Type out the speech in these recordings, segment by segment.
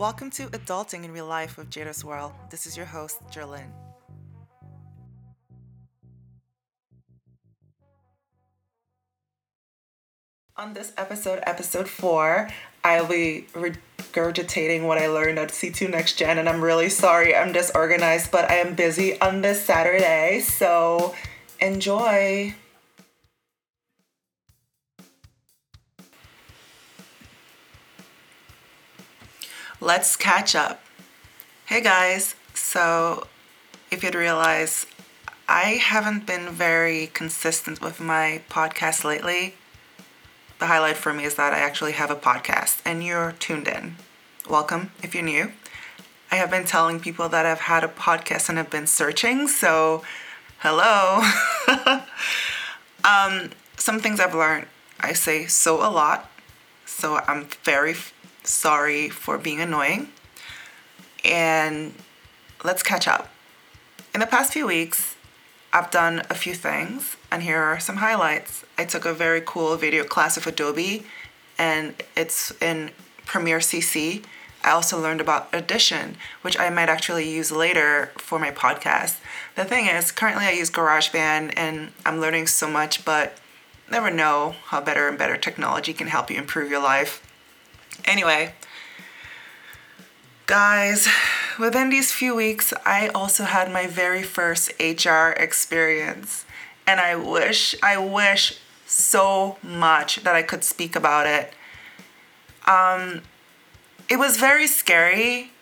Welcome to Adulting in Real Life with Jada's World. This is your host, Jerlyn. On this episode, episode four, I'll be regurgitating what I learned at C2 Next Gen, and I'm really sorry I'm disorganized, but I am busy on this Saturday, so enjoy. Let's catch up. Hey guys, so if you'd realize, I haven't been very consistent with my podcast lately. The highlight for me is that I actually have a podcast and you're tuned in. Welcome if you're new. I have been telling people that I've had a podcast and have been searching, so hello. um, some things I've learned, I say so a lot, so I'm very sorry for being annoying. And let's catch up. In the past few weeks, I've done a few things, and here are some highlights. I took a very cool video class with Adobe, and it's in Premiere CC. I also learned about Audition, which I might actually use later for my podcast. The thing is, currently I use GarageBand and I'm learning so much, but never know how better and better technology can help you improve your life. Anyway, guys, within these few weeks, I also had my very first HR experience. And I wish, I wish so much that I could speak about it. Um, it was very scary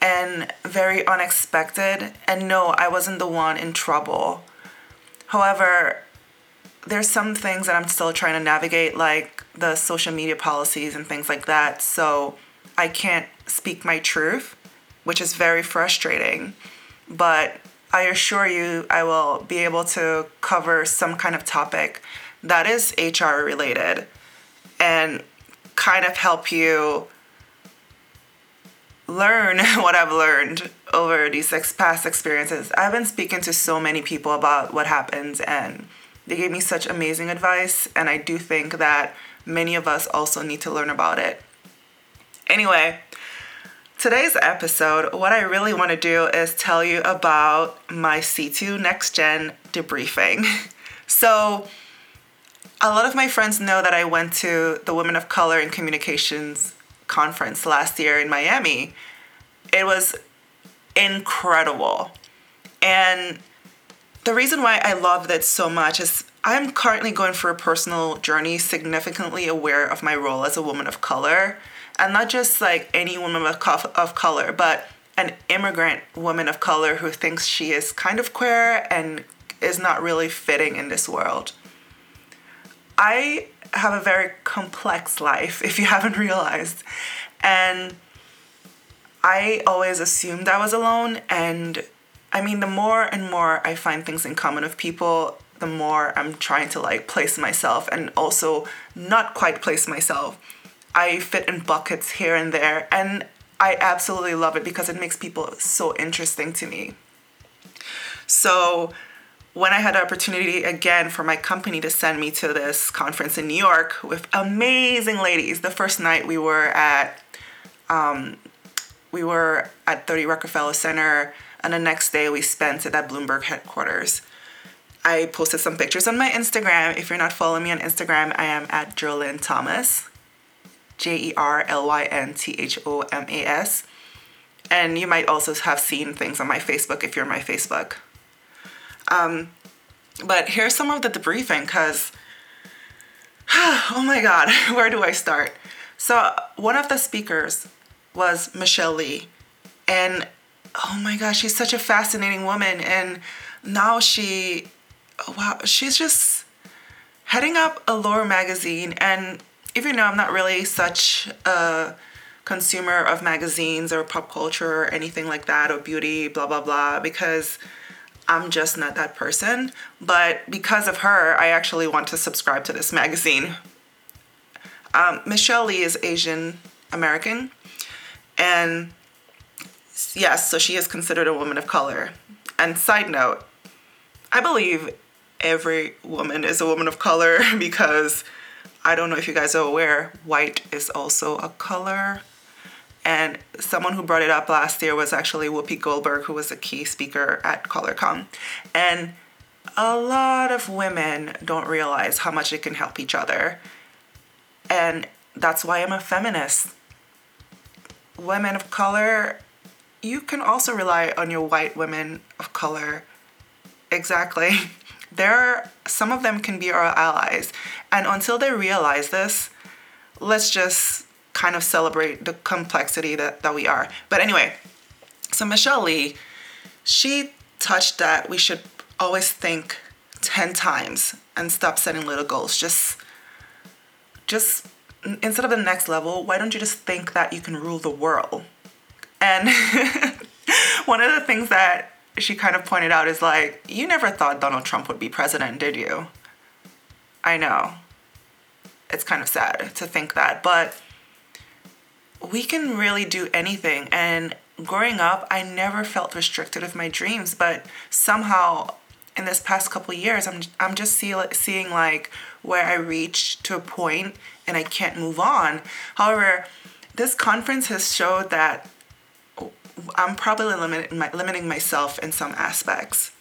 and very unexpected. And no, I wasn't the one in trouble. However, there's some things that I'm still trying to navigate, like the social media policies and things like that. So I can't speak my truth, which is very frustrating. But I assure you, I will be able to cover some kind of topic that is HR related and kind of help you learn what I've learned over these past experiences. I've been speaking to so many people about what happens and they gave me such amazing advice, and I do think that many of us also need to learn about it. Anyway, today's episode, what I really want to do is tell you about my C2 Next Gen debriefing. so, a lot of my friends know that I went to the Women of Color in Communications conference last year in Miami. It was incredible. And the reason why I loved it so much is I'm currently going through a personal journey, significantly aware of my role as a woman of color. And not just like any woman of, of color, but an immigrant woman of color who thinks she is kind of queer and is not really fitting in this world. I have a very complex life, if you haven't realized. And I always assumed I was alone, and I mean, the more and more I find things in common with people, the more I'm trying to like place myself and also not quite place myself. I fit in buckets here and there, and I absolutely love it because it makes people so interesting to me. So, when I had the opportunity again for my company to send me to this conference in New York with amazing ladies, the first night we were at um, we were at 30 Rockefeller Center and the next day we spent at Bloomberg headquarters. I posted some pictures on my Instagram. If you're not following me on Instagram, I am at Jerlyn Thomas, J E R L Y N T H O M A S. And you might also have seen things on my Facebook if you're my Facebook. Um, but here's some of the debriefing because, oh my God, where do I start? So, one of the speakers was Michelle Lee. And oh my gosh, she's such a fascinating woman. And now she, wow, she's just heading up a Allure magazine. And you know, I'm not really such a consumer of magazines or pop culture or anything like that or beauty, blah, blah, blah, because I'm just not that person. But because of her, I actually want to subscribe to this magazine. Um, Michelle Lee is Asian American. And yes, so she is considered a woman of color. And side note, I believe every woman is a woman of color because I don't know if you guys are aware, white is also a color. And someone who brought it up last year was actually Whoopi Goldberg, who was a key speaker at ColorComm. And a lot of women don't realize how much it can help each other. And that's why I'm a feminist. Women of color, you can also rely on your white women of color. Exactly. There some of them can be our allies. And until they realize this, let's just kind of celebrate the complexity that, that we are. But anyway, so Michelle Lee, she touched that we should always think 10 times and stop setting little goals. Just just instead of the next level, why don't you just think that you can rule the world? And one of the things that she kind of pointed out is like, you never thought Donald Trump would be president, did you? I know. It's kind of sad to think that, but we can really do anything. And growing up, I never felt restricted with my dreams, but somehow in this past couple years, I'm I'm just see, seeing like where I reach to a point and I can't move on. However, this conference has showed that I'm probably limiting, limiting myself in some aspects.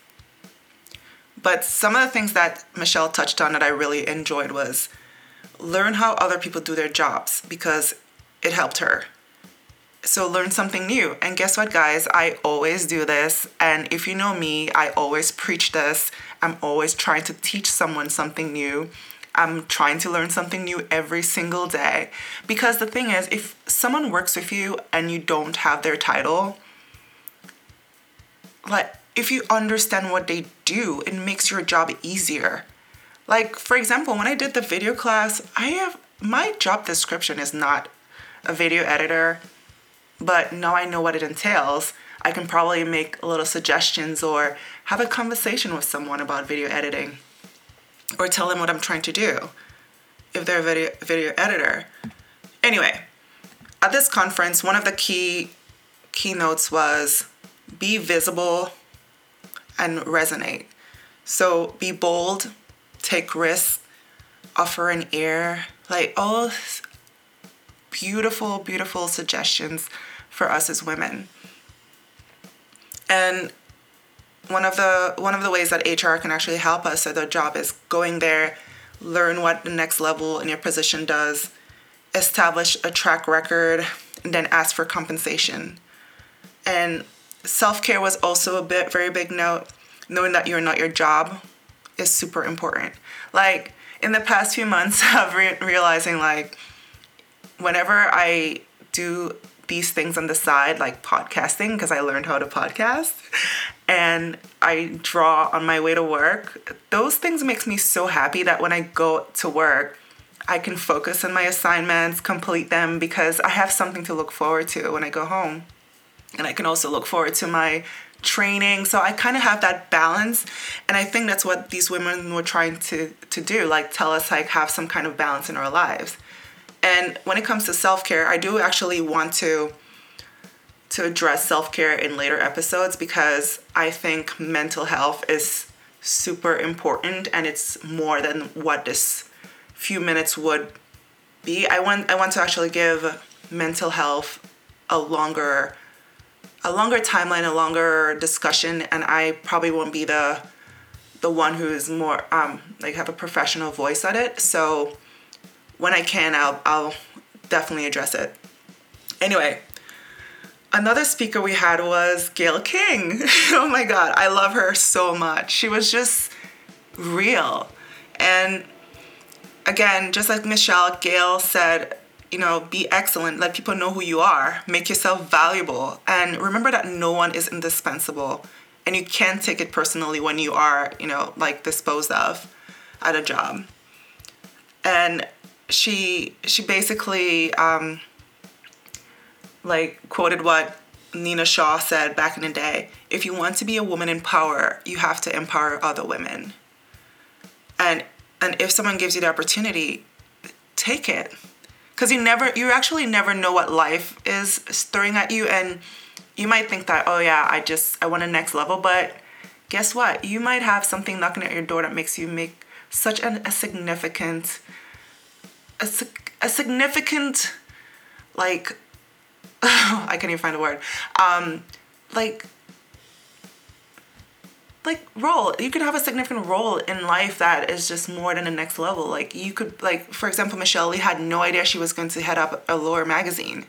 But some of the things that Michelle touched on that I really enjoyed was learn how other people do their jobs because it helped her. So learn something new. And guess what, guys? I always do this. And if you know me, I always preach this. I'm always trying to teach someone something new. I'm trying to learn something new every single day. Because the thing is, if someone works with you and you don't have their title, like if you understand what they do, it makes your job easier. Like for example, when I did the video class, I have my job description is not a video editor, but now I know what it entails. I can probably make little suggestions or have a conversation with someone about video editing or tell them what I'm trying to do if they're a video, video editor. Anyway, at this conference, one of the key keynotes was be visible and resonate. So be bold, take risks, offer an ear, like all beautiful, beautiful suggestions for us as women. And one of the one of the ways that HR can actually help us at the job is going there, learn what the next level in your position does, establish a track record, and then ask for compensation. And self-care was also a bit very big note. Knowing that you're not your job is super important. Like in the past few months of re- realizing like whenever I do these things on the side, like podcasting, because I learned how to podcast, and I draw on my way to work, those things makes me so happy that when I go to work, I can focus on my assignments, complete them because I have something to look forward to when I go home. And I can also look forward to my training. So I kind of have that balance. And I think that's what these women were trying to, to do, like tell us like have some kind of balance in our lives. And when it comes to self-care, I do actually want to to address self-care in later episodes because I think mental health is super important and it's more than what this few minutes would be. I want I want to actually give mental health a longer a longer timeline, a longer discussion, and I probably won't be the the one who's more um like have a professional voice at it. So when I can, I'll, I'll definitely address it. Anyway, another speaker we had was Gayle King. oh my God, I love her so much. She was just real. And again, just like Michelle, Gayle said, you know, be excellent, let people know who you are, make yourself valuable, and remember that no one is indispensable. And you can't take it personally when you are, you know, like disposed of at a job. And she she basically um, like quoted what Nina Shaw said back in the day. If you want to be a woman in power, you have to empower other women. And and if someone gives you the opportunity, take it. Cuz you never you actually never know what life is throwing at you and you might think that oh yeah, I just I want a next level, but guess what? You might have something knocking at your door that makes you make such an, a significant a, a significant like I can't even find a word. Um, like like role. You could have a significant role in life that is just more than the next level. Like you could like for example michelle lee had no idea she was going to head up allure magazine.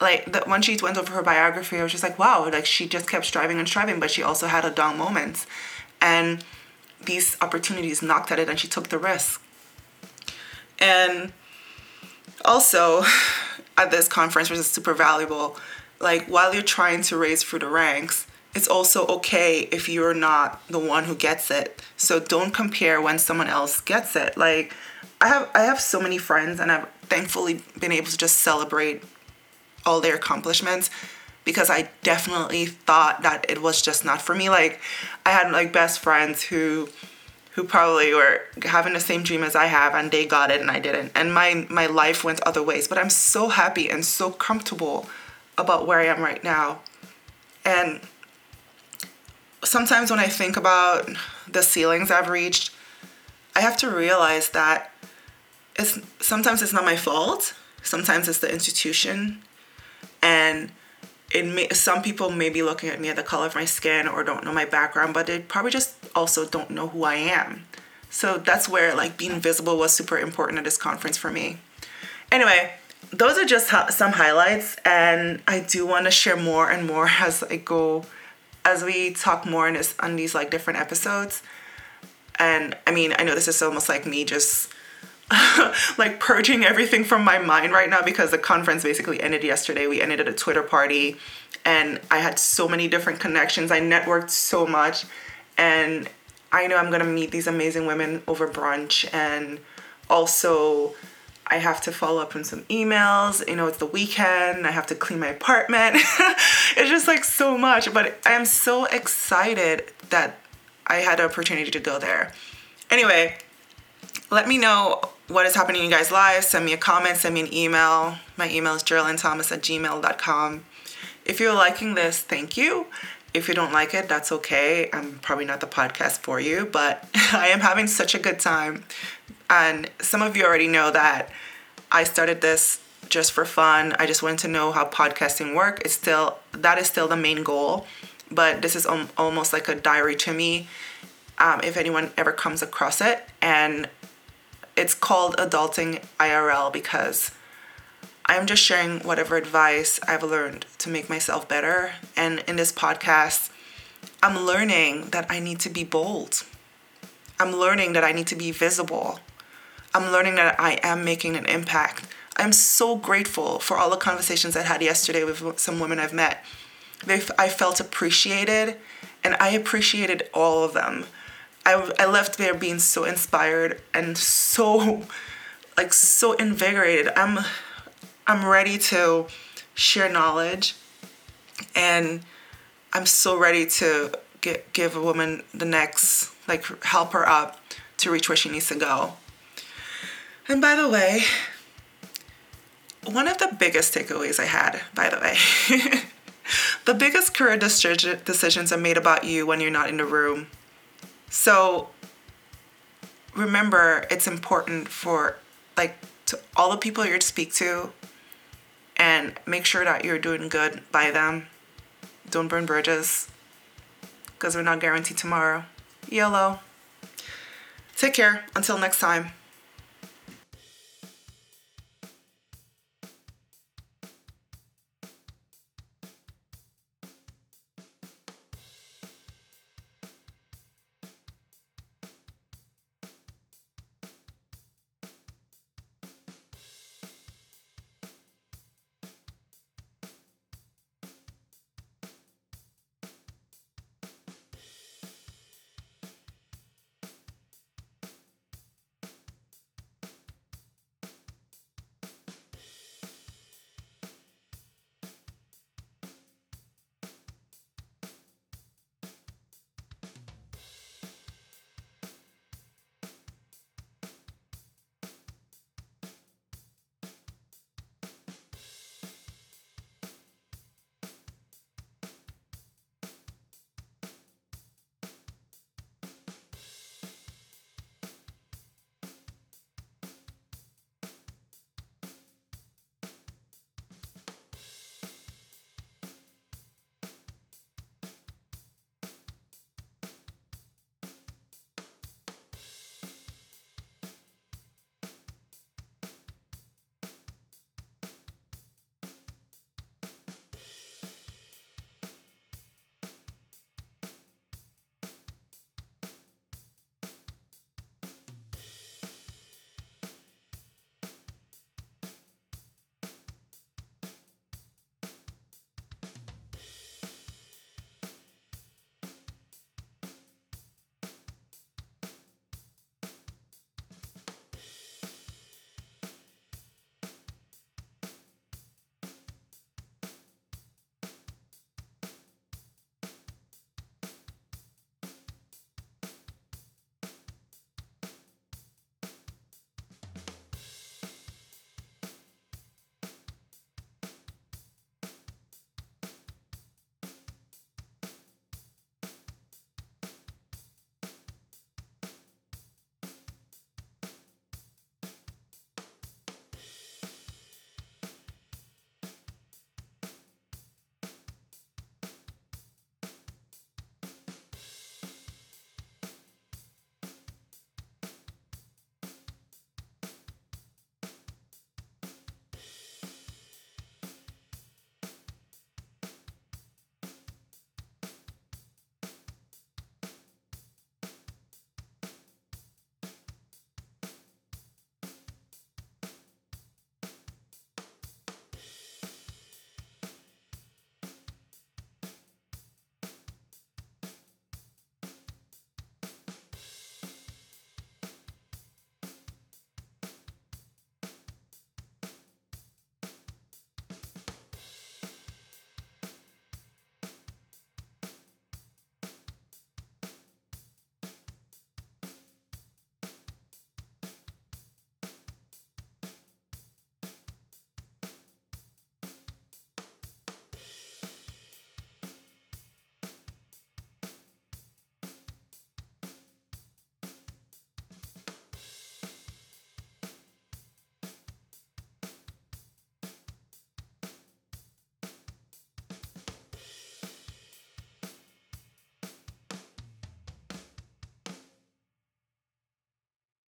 Like that when she went over her biography i was just like wow like she just kept striving and striving but she also had a down moments. And these opportunities knocked at it and she took the risk and also at this conference which is super valuable like while you're trying to raise through the ranks it's also okay if you're not the one who gets it. So don't compare when someone else gets it. Like I have I have so many friends and I've thankfully been able to just celebrate all their accomplishments because I definitely thought that it was just not for me. Like I had like best friends who who probably were having the same dream as I have and they got it and I didn't. And my my life went other ways, but I'm so happy and so comfortable about where I am right now. And sometimes when I think about the ceilings I've reached, I have to realize that it's sometimes it's not my fault. Sometimes it's the institution, and it may some people may be looking at me at the color of my skin or don't know my background, but they probably just also don't know who I am. So that's where like being visible was super important at this conference for me. Anyway, those are just some highlights, and I do want to share more and more as I go as we talk more in this, on these like different episodes, and I mean, I know this is almost like me just like purging everything from my mind right now because the conference basically ended yesterday. We ended at a Twitter party, and I had so many different connections. I networked so much, and I know I'm gonna meet these amazing women over brunch, and also I have to follow up on some emails. You know, it's the weekend. I have to clean my apartment. it's just like so much. But I'm so excited that I had the opportunity to go there. Anyway, let me know what is happening in you guys' lives. Send me a comment, send me an email. My email is geraldinethomas at gmail.com. If you're liking this, thank you. If you don't like it, that's okay. I'm probably not the podcast for you, but I am having such a good time and some of you already know that I started this just for fun. I just wanted to know how podcasting work. It's still that is still the main goal, but this is om- almost like a diary to me. Um, if anyone ever comes across it, and it's called Adulting IRL because I'm just sharing whatever advice I've learned to make myself better. And in this podcast, I'm learning that I need to be bold. I'm learning that I need to be visible. I'm learning that I am making an impact. I'm so grateful for all the conversations I had yesterday with some women I've met. they I felt appreciated, and I appreciated all of them. I, I left there being so inspired and so, like, so invigorated. I'm, I'm ready to share knowledge, and I'm so ready to get, give a woman the next, like, help her up to reach where she needs to go. And by the way, one of the biggest takeaways I had, by the way, the biggest career decisions are made about you when you're not in the room. So remember, it's important for like to all the people you're to speak to and make sure that you're doing good by them. Don't burn bridges because we're not guaranteed tomorrow. YOLO. Take care. Until next time.